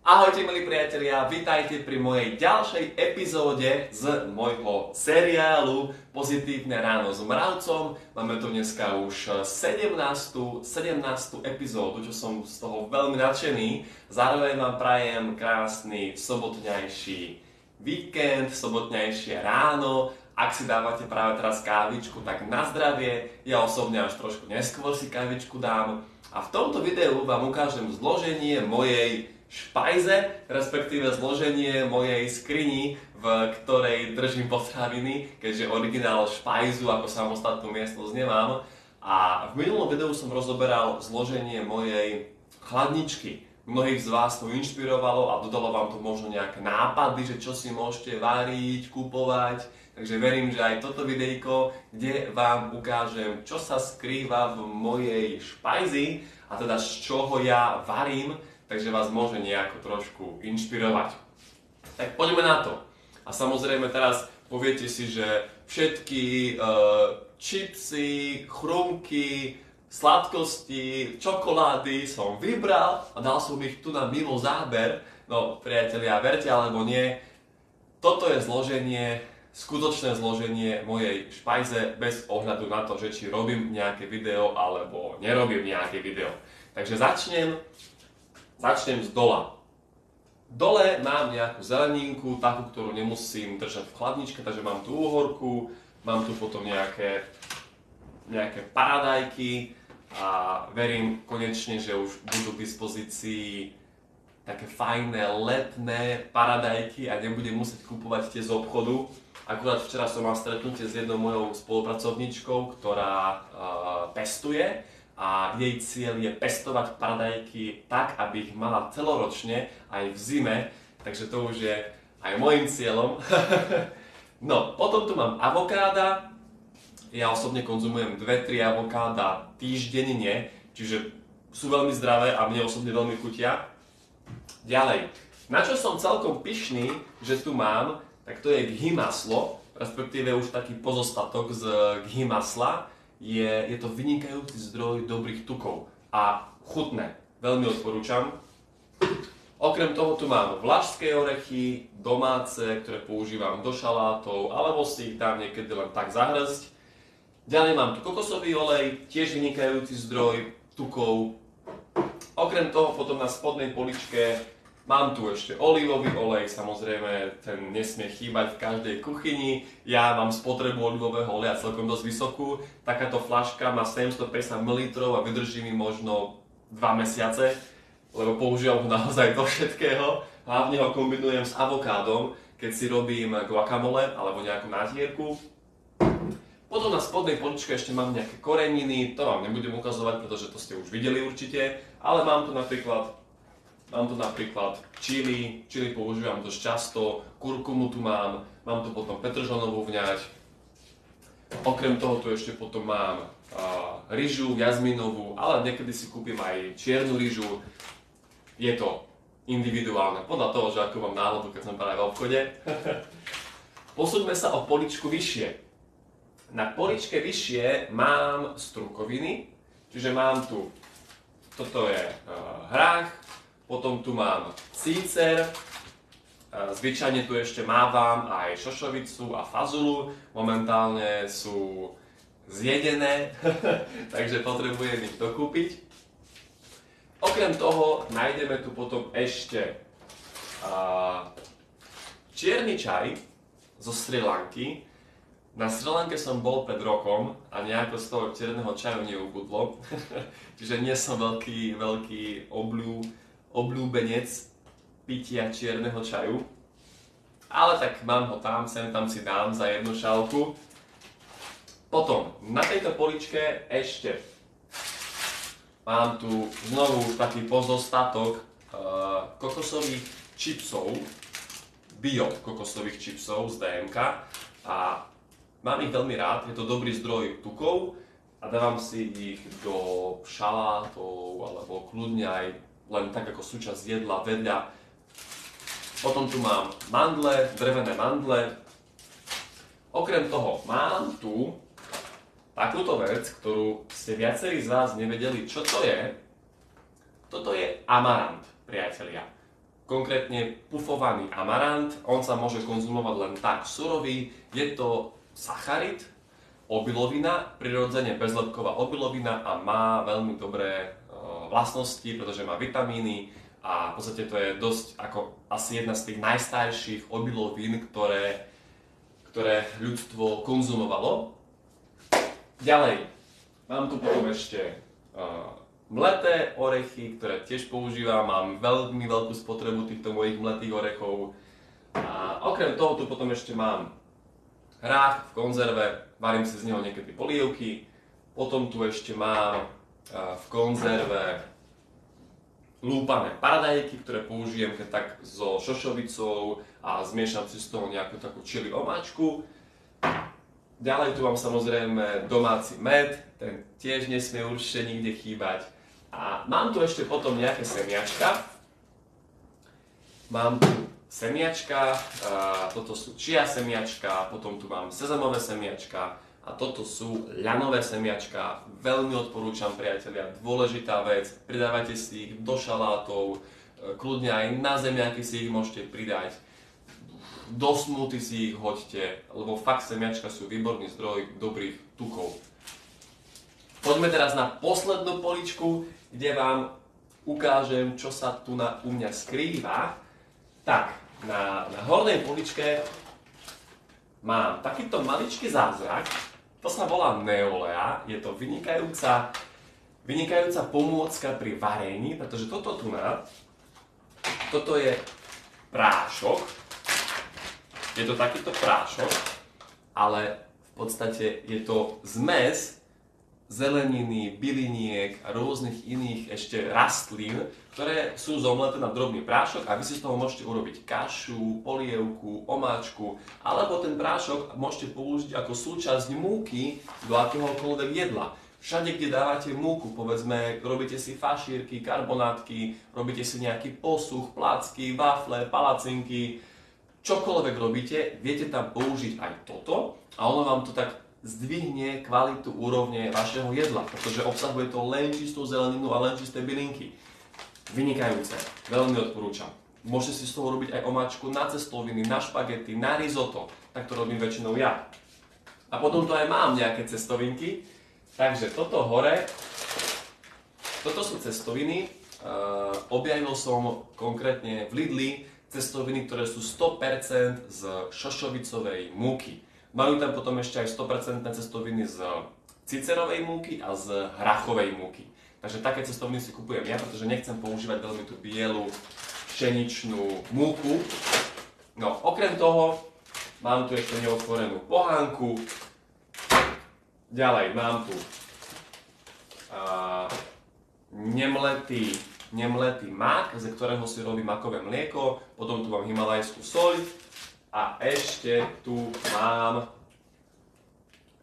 Ahojte milí priatelia, vitajte pri mojej ďalšej epizóde z môjho seriálu Pozitívne ráno s mravcom. Máme tu dneska už 17. 17. epizódu, čo som z toho veľmi nadšený. Zároveň vám prajem krásny sobotňajší víkend, sobotňajšie ráno. Ak si dávate práve teraz kávičku, tak na zdravie. Ja osobne až trošku neskôr si kávičku dám. A v tomto videu vám ukážem zloženie mojej špajze, respektíve zloženie mojej skrini, v ktorej držím potraviny, keďže originál špajzu ako samostatnú miestnosť nemám. A v minulom videu som rozoberal zloženie mojej chladničky. Mnohých z vás to inšpirovalo a dodalo vám to možno nejaké nápady, že čo si môžete variť, kupovať. Takže verím, že aj toto videjko, kde vám ukážem, čo sa skrýva v mojej špajzi a teda z čoho ja varím, takže vás môže nejako trošku inšpirovať. Tak poďme na to. A samozrejme teraz poviete si, že všetky uh, čipsy, chrumky, sladkosti, čokolády som vybral a dal som ich tu na mimo záber. No, priatelia, verte alebo nie, toto je zloženie, skutočné zloženie mojej špajze bez ohľadu na to, že či robím nejaké video alebo nerobím nejaké video. Takže začnem, začnem z dola. Dole mám nejakú zeleninku, takú, ktorú nemusím držať v chladničke, takže mám tu úhorku, mám tu potom nejaké, nejaké paradajky, a verím konečne, že už budú k dispozícii také fajné letné paradajky a nebudem musieť kúpovať tie z obchodu. Akurát včera som mal stretnutie s jednou mojou spolupracovníčkou, ktorá uh, pestuje a jej cieľ je pestovať paradajky tak, aby ich mala celoročne aj v zime, takže to už je aj môjim cieľom. no, potom tu mám avokáda, ja osobne konzumujem 2-3 avokáda týždenne, čiže sú veľmi zdravé a mne osobne veľmi chutia. Ďalej, na čo som celkom pyšný, že tu mám, tak to je ghy maslo, respektíve už taký pozostatok z ghy masla. Je, je to vynikajúci zdroj dobrých tukov a chutné. Veľmi odporúčam. Okrem toho tu mám vlašské orechy, domáce, ktoré používam do šalátov, alebo si ich dám niekedy len tak zahrzť. Ďalej mám tu kokosový olej, tiež vynikajúci zdroj tukov. Okrem toho potom na spodnej poličke mám tu ešte olivový olej, samozrejme ten nesmie chýbať v každej kuchyni. Ja mám spotrebu olivového oleja celkom dosť vysokú. Takáto flaška má 750 ml a vydrží mi možno 2 mesiace, lebo používam ho naozaj do všetkého. Hlavne ho kombinujem s avokádom, keď si robím guacamole alebo nejakú nátierku potom na spodnej poličke ešte mám nejaké koreniny, to vám nebudem ukazovať, pretože to ste už videli určite, ale mám tu napríklad Mám tu napríklad čili, čili používam dosť často, kurkumu tu mám, mám tu potom petržonovú vňať. Okrem toho tu ešte potom mám uh, ryžu jazminovú, ale niekedy si kúpim aj čiernu ryžu. Je to individuálne, podľa toho, že ako mám náladu, keď som práve v obchode. Posúďme sa o poličku vyššie. Na poličke vyššie mám strukoviny, čiže mám tu, toto je uh, hrách, potom tu mám cícer, uh, zvyčajne tu ešte mávam aj šošovicu a fazulu, momentálne sú zjedené, takže potrebujem ich dokúpiť. Okrem toho nájdeme tu potom ešte čierny čaj zo Sri Lanky, na Sri Lanke som bol pred rokom a nejako z toho čierneho čaju neubudlo. Čiže nie som veľký, veľký obľú, obľúbenec pitia čierneho čaju. Ale tak mám ho tam, sem tam si dám za jednu šálku. Potom, na tejto poličke ešte mám tu znovu taký pozostatok uh, kokosových čipsov, bio kokosových čipsov z DMK a Mám ich veľmi rád, je to dobrý zdroj tukov a dávam si ich do šalátov alebo kľudne aj len tak ako súčasť jedla vedľa. Potom tu mám mandle, drevené mandle. Okrem toho mám tu takúto vec, ktorú ste viacerí z vás nevedeli, čo to je. Toto je amarant, priatelia. konkrétne pufovaný amarant. On sa môže konzumovať len tak surový. Je to sacharid, obilovina, prirodzene bezlepková obilovina a má veľmi dobré vlastnosti, pretože má vitamíny a v podstate to je dosť ako asi jedna z tých najstarších obilovín, ktoré, ktoré ľudstvo konzumovalo. Ďalej, mám tu potom ešte uh, mleté orechy, ktoré tiež používam, mám veľmi veľkú spotrebu týchto mojich mletých orechov. A okrem toho tu potom ešte mám hrách v konzerve, varím si z neho niekedy polievky. Potom tu ešte mám v konzerve lúpané paradajky, ktoré použijem keď tak so šošovicou a zmiešam si z toho nejakú takú čili omáčku. Ďalej tu mám samozrejme domáci med, ten tiež nesmie určite nikde chýbať. A mám tu ešte potom nejaké semiačka. Mám tu semiačka, toto sú čia semiačka, potom tu mám sezamové semiačka a toto sú ľanové semiačka. Veľmi odporúčam priatelia, dôležitá vec, pridávajte si ich do šalátov, e, kľudne aj na zemiaky si ich môžete pridať. Do smuty si ich hoďte, lebo fakt semiačka sú výborný zdroj dobrých tukov. Poďme teraz na poslednú poličku, kde vám ukážem, čo sa tu na, u mňa skrýva. Tak, na, na hornej poličke mám takýto maličký zázrak. To sa volá Neolea. Je to vynikajúca, vynikajúca pomôcka pri varení, pretože toto tu na, toto je prášok. Je to takýto prášok, ale v podstate je to zmes zeleniny, byliniek a rôznych iných ešte rastlín, ktoré sú zomleté na drobný prášok a vy si z toho môžete urobiť kašu, polievku, omáčku, alebo ten prášok môžete použiť ako súčasť múky do akéhokoľvek jedla. Všade, kde dávate múku, povedzme, robíte si fašírky, karbonátky, robíte si nejaký posuch, placky, wafle, palacinky, čokoľvek robíte, viete tam použiť aj toto a ono vám to tak zdvihne kvalitu úrovne vašeho jedla, pretože obsahuje to len čistú zeleninu a len čisté bylinky. Vynikajúce, veľmi odporúčam. Môžete si z toho robiť aj omáčku na cestoviny, na špagety, na risotto. Tak to robím väčšinou ja. A potom tu aj mám nejaké cestovinky. Takže toto hore, toto sú cestoviny. Uh, objavil som konkrétne v Lidli cestoviny, ktoré sú 100% z šošovicovej múky. Majú tam potom ešte aj 100% cestoviny z cicerovej múky a z hrachovej múky. Takže také cestoviny si kupujem ja, pretože nechcem používať veľmi tú bielu pšeničnú múku. No, okrem toho mám tu ešte neotvorenú pohánku. Ďalej mám tu a, nemletý, nemletý mak, ze ktorého si robím makové mlieko. Potom tu mám himalajskú soľ, a ešte tu mám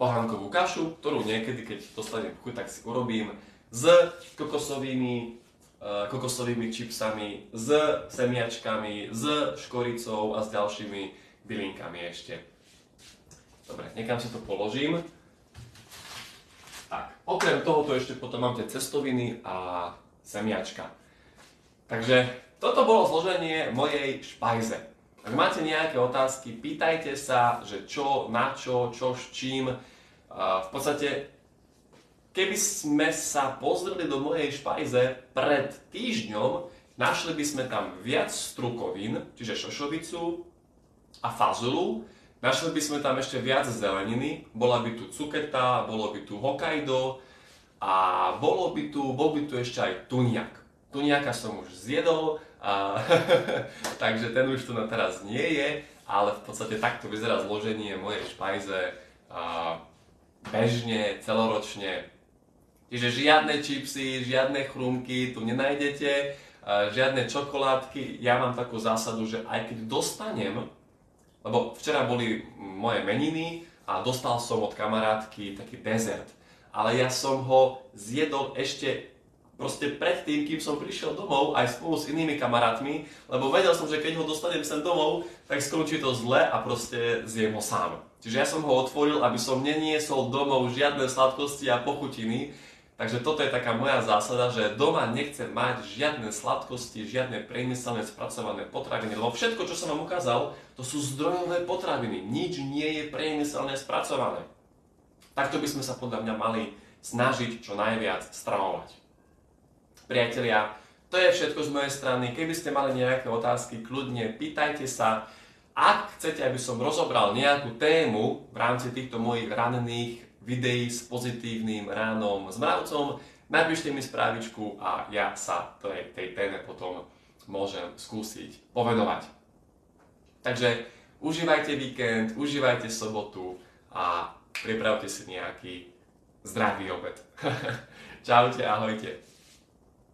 pohánkovú kašu, ktorú niekedy, keď dostanem chuť, tak si urobím s kokosovými, uh, kokosovými čipsami, s semiačkami, s škoricou a s ďalšími bylinkami ešte. Dobre, niekam si to položím. Tak, okrem toho tu ešte potom mám tie cestoviny a semiačka. Takže toto bolo zloženie mojej špajze. Ak máte nejaké otázky, pýtajte sa, že čo, na čo, čo s čím. V podstate, keby sme sa pozreli do mojej špajze pred týždňom, našli by sme tam viac strukovín, čiže šošovicu a fazulu, našli by sme tam ešte viac zeleniny, bola by tu cuketa, bolo by tu Hokkaido a bolo by tu, bol by tu ešte aj tuniak. Tuniaka som už zjedol, a, takže ten už tu na teraz nie je, ale v podstate takto vyzerá zloženie mojej špajze a, bežne, celoročne. Čiže žiadne čipsy, žiadne chrumky tu nenájdete, a, žiadne čokoládky. Ja mám takú zásadu, že aj keď dostanem, lebo včera boli moje meniny a dostal som od kamarátky taký dezert, ale ja som ho zjedol ešte proste predtým, kým som prišiel domov aj spolu s inými kamarátmi, lebo vedel som, že keď ho dostanem sem domov, tak skončí to zle a proste zjem ho sám. Čiže ja som ho otvoril, aby som neniesol domov žiadne sladkosti a pochutiny. Takže toto je taká moja zásada, že doma nechcem mať žiadne sladkosti, žiadne priemyselne spracované potraviny, lebo všetko, čo som vám ukázal, to sú zdrojové potraviny. Nič nie je priemyselne spracované. Takto by sme sa podľa mňa mali snažiť čo najviac stravovať. Priatelia, to je všetko z mojej strany. Keby ste mali nejaké otázky, kľudne pýtajte sa. Ak chcete, aby som rozobral nejakú tému v rámci týchto mojich ranných videí s pozitívnym ránom s mravcom, napíšte mi správičku a ja sa tej, tej téme potom môžem skúsiť povenovať. Takže užívajte víkend, užívajte sobotu a pripravte si nejaký zdravý obed. Čaute, ahojte.